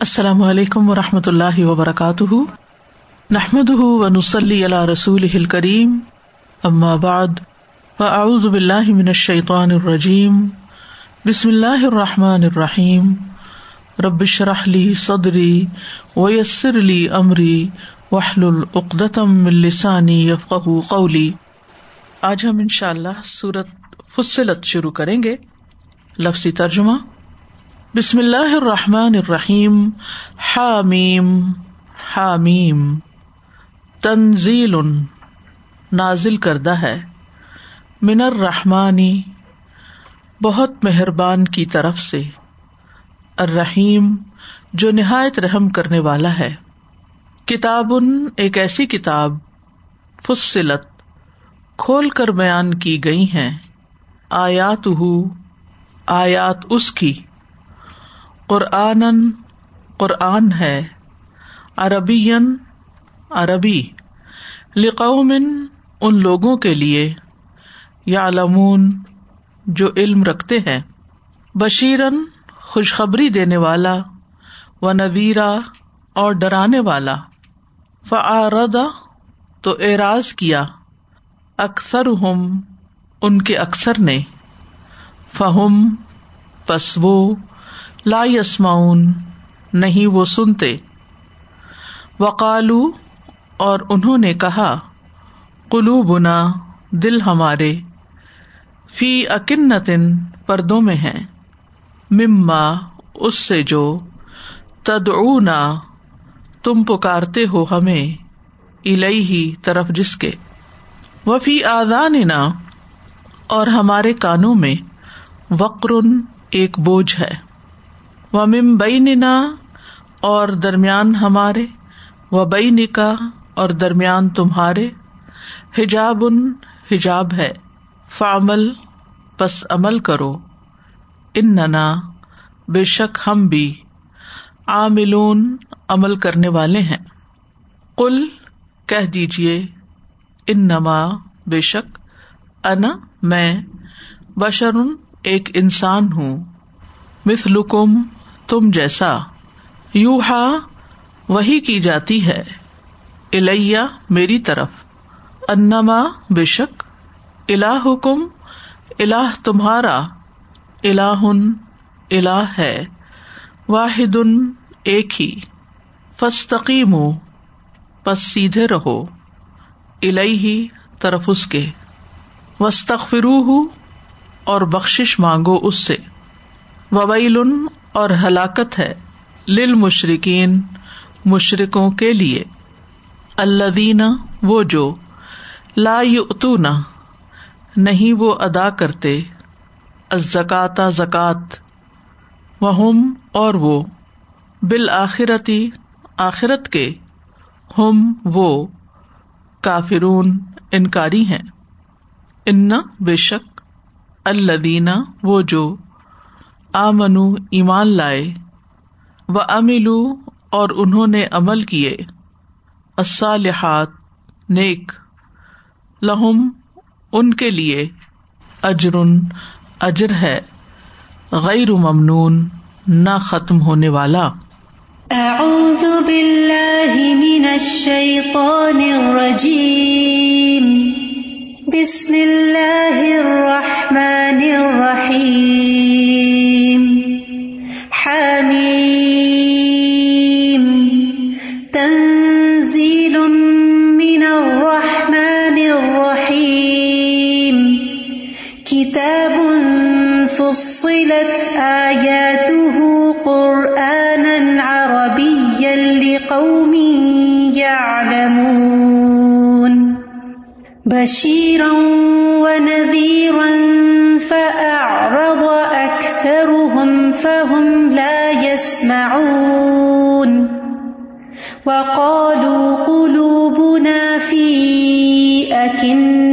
السلام علیکم و رحمۃ اللہ وبرکاتہ۔ نحمد و نسلی رسول کریم بعد، فاعوذ باللہ من الشیطان الرجیم۔ بسم اللہ الرحمٰن الرحیم۔ ربش رحلی صدری ویسر علی عمری وحل العقدم السانی یفق قولی۔ آج ہم ان شاء اللہ سورت فصلت شروع کریں گے۔ لفظی ترجمہ۔ بسم اللہ الرحمٰن الرحیم، حامیم حامیم، تنزیل نازل کردہ ہے۔ من الرحمانی بہت مہربان کی طرف سے۔ الرحیم، جو نہایت رحم کرنے والا ہے۔ کتاب، ایک ایسی کتاب، فصلت، کھول کر بیان کی گئی ہیں۔ آیات آیات اس کی۔ قرآن قرآن ہے عربی عربی۔ لقومن ان لوگوں کے لیے یا لمون جو علم رکھتے ہیں۔ بشیرن خوشخبری دینے والا و نویرا اور ڈرانے والا۔ فعاردا تو اعراض کیا۔ اکثر ہم ان کے اکثر نے۔ فہم پسو لا یسماؤن نہیں وہ سنتے۔ وقالو، اور انہوں نے کہا کلو بنا دل ہمارے، فی اکنتن پردوں میں ہیں۔ مما، اس سے جو تدعونا، تم پکارتے ہو ہمیں الہی ہی طرف جس کے۔ وفی آدان اور ہمارے کانوں میں، وقرن، ایک بوجھ ہے۔ و ممبئی اور درمیان ہمارے و بینکا اور درمیان تمہارے۔ حجاب ان حجاب ہے۔ فعمل، پس عمل کرو۔ ان ننا بے شک ہم بھی عاملون عمل کرنے والے ہیں۔ کل کہہ دیجیے ان نما بے شک انا، میں بشرن ایک انسان ہوں۔ مثلکم تم جیسا یو ہا وہی کی جاتی ہے۔ الیا میری طرف۔ انما، بے شک الا حکم اللہ تمہارا۔ اللہ الا ہے۔ واحد ایک ہی۔ فستقیم پس سیدھے رہو۔ الہی طرف اس کے۔ وسطرو اور بخش مانگو اس سے۔ وبیل اور ہلاکت ہے لل مشرقین مشرقوں کے لیے۔ اللہ دینا وہ جو لا اتونا نہیں وہ ادا کرتے۔ زکاتا زکات وہم، اور وہ بالآخرتی، آخرت کے۔ ہم، وہ کافرون، انکاری ہیں۔ ان، بے شک الدینہ وہ جو آمنو، ایمان لائے و املو اور انہوں نے عمل کیے۔ الصالحات، نیک۔ لہم، ان کے لیے اجرن، اجر ہے۔ غیر ممنون، نہ ختم ہونے والا۔ اعوذ باللہ من الشیطان الرجیم۔ بسم اللہ الرحمن الرحیم۔ تنزيل من الرحمن الرحيم. كتاب فصلت آياته قرآنا عربيا لقوم يعلمون. بشيرا أكثرهم فهم لا يسمعون وقالوا قلوبنا في أكن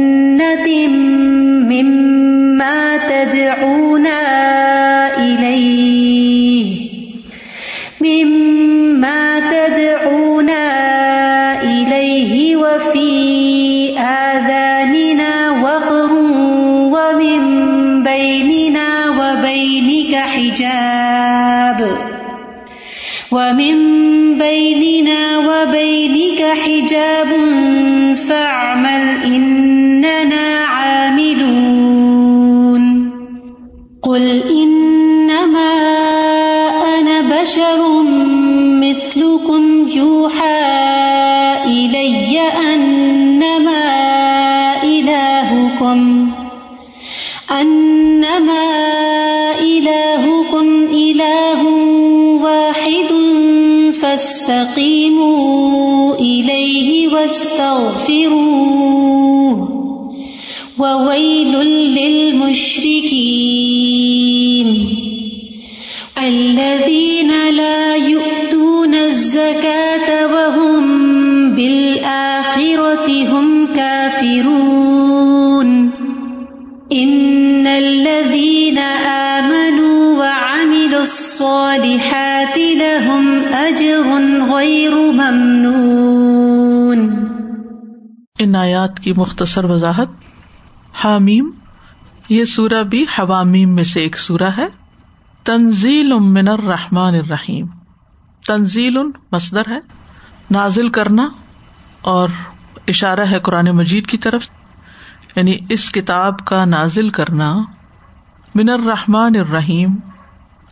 حجاب ومن بيننا وبينك حجاب فاعمل إن آیات کی مختصر وضاحت۔ حامیم، یہ سورہ بھی حوامیم میں سے ایک سورہ ہے۔ تنزیل من الرحمن الرحیم۔ تنزیل مصدر ہے۔ نازل کرنا اور اشارہ ہے قرآن مجید کی طرف۔ یعنی اس کتاب کا نازل کرنا۔ من الرحمن الرحیم۔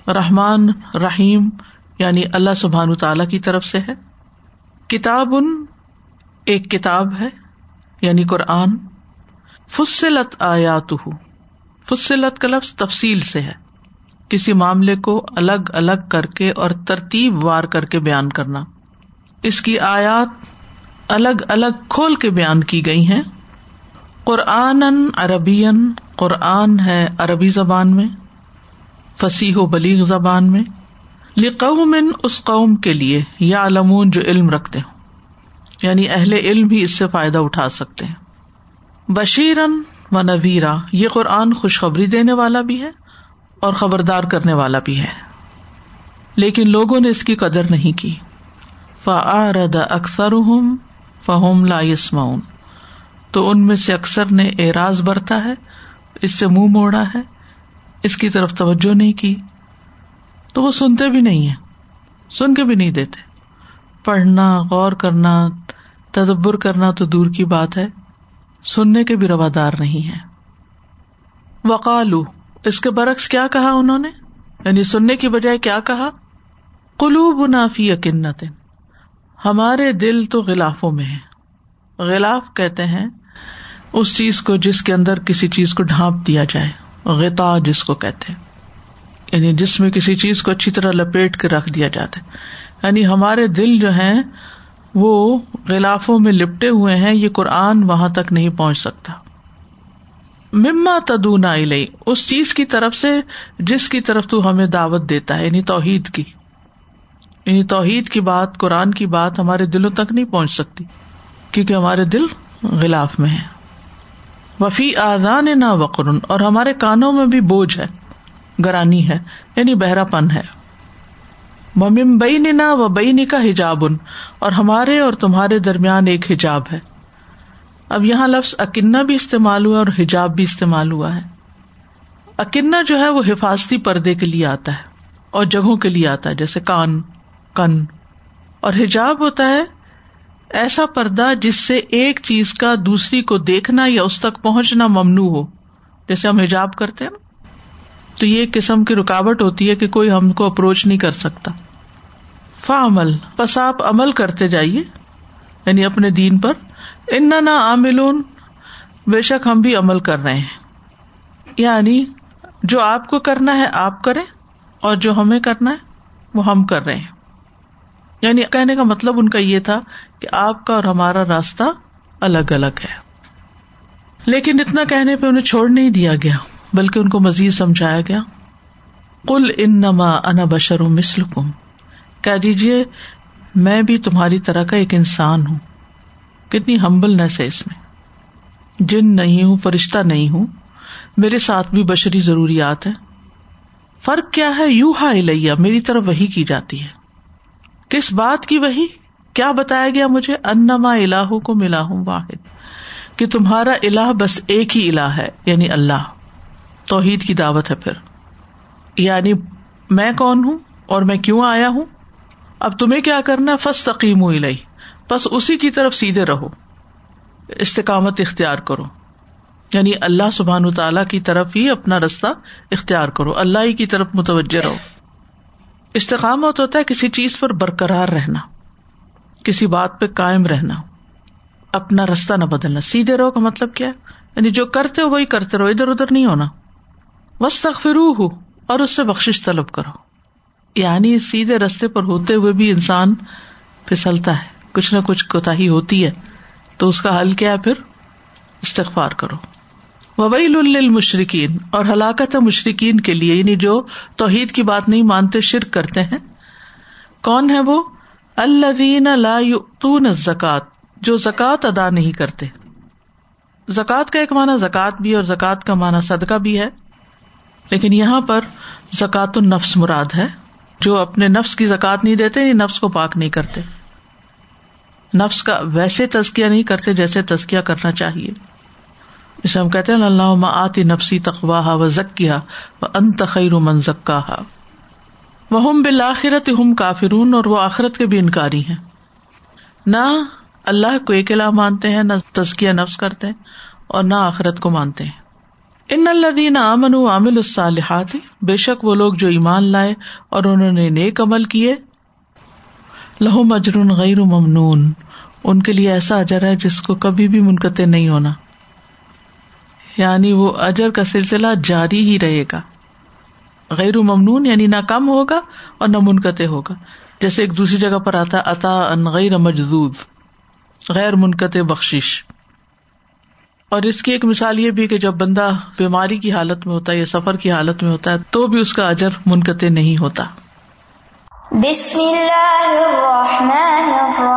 رحمان رحیم یعنی اللہ سبحان تعالی کی طرف سے ہے۔ کتاب، ایک کتاب ہے۔ یعنی قرآن، فصلت آیات فصلت کا لفظ تفصیل سے ہے۔ کسی معاملے کو الگ الگ کر کے اور ترتیب وار کر کے بیان کرنا۔ اس کی آیات الگ الگ کھول کے بیان کی گئی ہیں۔ قرآن عربین قرآن ہے عربی زبان میں، فصیح و بلیغ زبان میں۔ لقوم اس قوم کے لیے یا علمون جو علم رکھتے ہوں۔ یعنی اہل علم بھی اس سے فائدہ اٹھا سکتے ہیں۔ بشیرن و نویرا، یہ قرآن خوشخبری دینے والا بھی ہے اور خبردار کرنے والا بھی ہے۔ لیکن لوگوں نے اس کی قدر نہیں کی۔ فعارد اکثر فہم لا یسمعون تو ان میں سے اکثر نے اعراض برتا ہے، اس سے منہ موڑا ہے، اس کی طرف توجہ نہیں کی۔ تو وہ سنتے بھی نہیں ہے سن کے بھی نہیں دیتے۔ پڑھنا، غور کرنا، تدبر کرنا تو دور کی بات ہے۔ سننے کے بھی روادار نہیں ہے وقالو، اس کے برعکس کیا کہا انہوں نے؟ یعنی سننے کی بجائے کیا کہا؟ قلوب نافی یقینت ہمارے دل تو غلافوں میں ہے غلاف کہتے ہیں، اس چیز کو جس کے اندر کسی چیز کو ڈھانپ دیا جائے۔ غتا جس کو کہتے ہیں۔ یعنی جس میں کسی چیز کو اچھی طرح لپیٹ کے رکھ دیا جاتا ہے۔ یعنی ہمارے دل جو ہیں، وہ غلافوں میں لپٹے ہوئے ہیں، یہ قرآن وہاں تک نہیں پہنچ سکتا۔ مما تدونا الئی اس چیز کی طرف سے جس کی طرف تو ہمیں دعوت دیتا ہے یعنی توحید کی۔ یعنی توحید کی بات، قرآن کی بات ہمارے دلوں تک نہیں پہنچ سکتی، کیونکہ ہمارے دل غلاف میں ہے وفی آزان نہ وقرن، اور ہمارے کانوں میں بھی بوجھ ہے، گرانی ہے یعنی بہرا پن ہے۔ ممبئی ننا و بئی کا حجاب ان اور ہمارے اور تمہارے درمیان ایک حجاب ہے۔ اب یہاں لفظ اکنہ بھی استعمال ہوا اور حجاب بھی استعمال ہوا ہے۔ اکنہ جو ہے وہ حفاظتی پردے کے لیے آتا ہے اور جگہوں کے لیے آتا ہے، جیسے کان، کن۔ اور حجاب ہوتا ہے ایسا پردہ جس سے ایک چیز کا دوسری کو دیکھنا یا اس تک پہنچنا ممنوع ہو۔ جیسے ہم حجاب کرتے ہیں نا، تو یہ قسم کی رکاوٹ ہوتی ہے کہ کوئی ہم کو اپروچ نہیں کر سکتا۔ فا عمل، بس آپ عمل کرتے جائیے یعنی اپنے دین پر۔ ان نہ بے شک ہم بھی عمل کر رہے ہیں۔ یعنی جو آپ کو کرنا ہے، آپ کریں، اور جو ہمیں کرنا ہے، وہ ہم کر رہے ہیں۔ یعنی کہنے کا مطلب ان کا یہ تھا کہ آپ کا اور ہمارا راستہ الگ الگ ہے۔ لیکن اتنا کہنے پہ انہیں چھوڑ نہیں دیا گیا، بلکہ ان کو مزید سمجھایا گیا۔ کل ان نما انا بشر مسل کم کہہ دیجیے میں بھی تمہاری طرح کا ایک انسان ہوں۔ کتنی ہمبلنس ہے اس میں۔ جن نہیں ہوں، فرشتہ نہیں ہوں، میرے ساتھ بھی بشری ضروریات ہے فرق کیا ہے؟ یو ہا الیا میری طرف وہی کی جاتی ہے۔ کس بات کی وہی کیا بتایا گیا مجھے؟ انما الہ کو ملا ہوں واحد۔ کہ تمہارا الہ بس ایک ہی الہ ہے یعنی اللہ۔ توحید کی دعوت ہے پھر۔ یعنی میں کون ہوں اور میں کیوں آیا ہوں؟ اب تمہیں کیا کرنا فس تقیم ہوئی بس اسی کی طرف سیدھے رہو۔ استقامت اختیار کرو۔ یعنی اللہ سبحان تعالی کی طرف ہی اپنا رستہ اختیار کرو۔ اللہ ہی کی طرف متوجہ رہو۔ استقامت ہوتا ہے کسی چیز پر برقرار رہنا۔ کسی بات پہ قائم رہنا۔ اپنا رستہ نہ بدلنا۔ سیدھے رہو کا مطلب کیا یعنی جو کرتے ہو وہی کرتے رہو۔ ادھر ادھر نہیں ہونا۔ بس تخرو ہو اور اس سے بخش طلب کرو۔ یعنی سیدھے رستے پر ہوتے ہوئے بھی انسان پھسلتا ہے۔ کچھ نہ کچھ کوتا ہی ہوتی ہے۔ تو اس کا حل کیا پھر؟ استغفار کرو۔ وبیل المشرقین اور ہلاکت مشرقین کے لیے یعنی جو توحید کی بات نہیں مانتے، شرک کرتے ہیں۔ کون ہے وہ؟ اللہ لا زکات جو زکوٰۃ ادا نہیں کرتے۔ زکوٰۃ کا ایک معنی زکوٰۃ بھی اور زکوٰۃ کا معنی صدقہ بھی ہے۔ لیکن یہاں پر زکات النفس مراد ہے۔ جو اپنے نفس کی زکات نہیں دیتے نفس کو پاک نہیں کرتے۔ نفس کا ویسے تزکیا نہیں کرتے جیسے تزکیا کرنا چاہیے۔ جسے ہم کہتے ہیں اللہ آتی نفسی تخواہ و ذکیا و ان تخیر من ذکا وہ بالآخرت ہم کافرون اور وہ آخرت کے بھی انکاری ہیں۔ نہ اللہ کو ایک مانتے ہیں، نہ تزکیہ نفس کرتے ہیں اور نہ آخرت کو مانتے ہیں۔ ان الدین امن عامل الصالحات، بے شک وہ لوگ جو ایمان لائے اور انہوں نے نیک عمل کیے لہو مجرن غیر ممنون۔ ان کے لیے ایسا اجر ہے جس کو کبھی بھی منقطع نہیں ہونا۔ یعنی وہ اجر کا سلسلہ جاری ہی رہے گا۔ غیر ممنون یعنی نہ کم ہوگا اور نہ منقطع ہوگا۔ جیسے ایک دوسری جگہ پر آتا عطا ان غیر مجدود غیر منقطع بخش اور اس کی ایک مثال یہ بھی کہ جب بندہ بیماری کی حالت میں ہوتا ہے یا سفر کی حالت میں ہوتا ہے تو بھی اس کا اجر منقطع نہیں ہوتا۔ بسم اللہ الرحمن الرحیم۔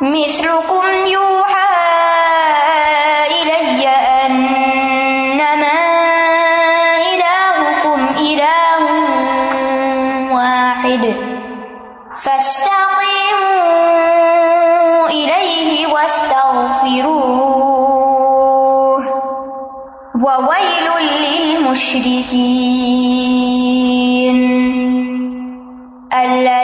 مثلكم يوحى إلي أنما إلهكم إله واحد. فاستقيموا إليه واستغفروه. وويل للمشركين. اللہ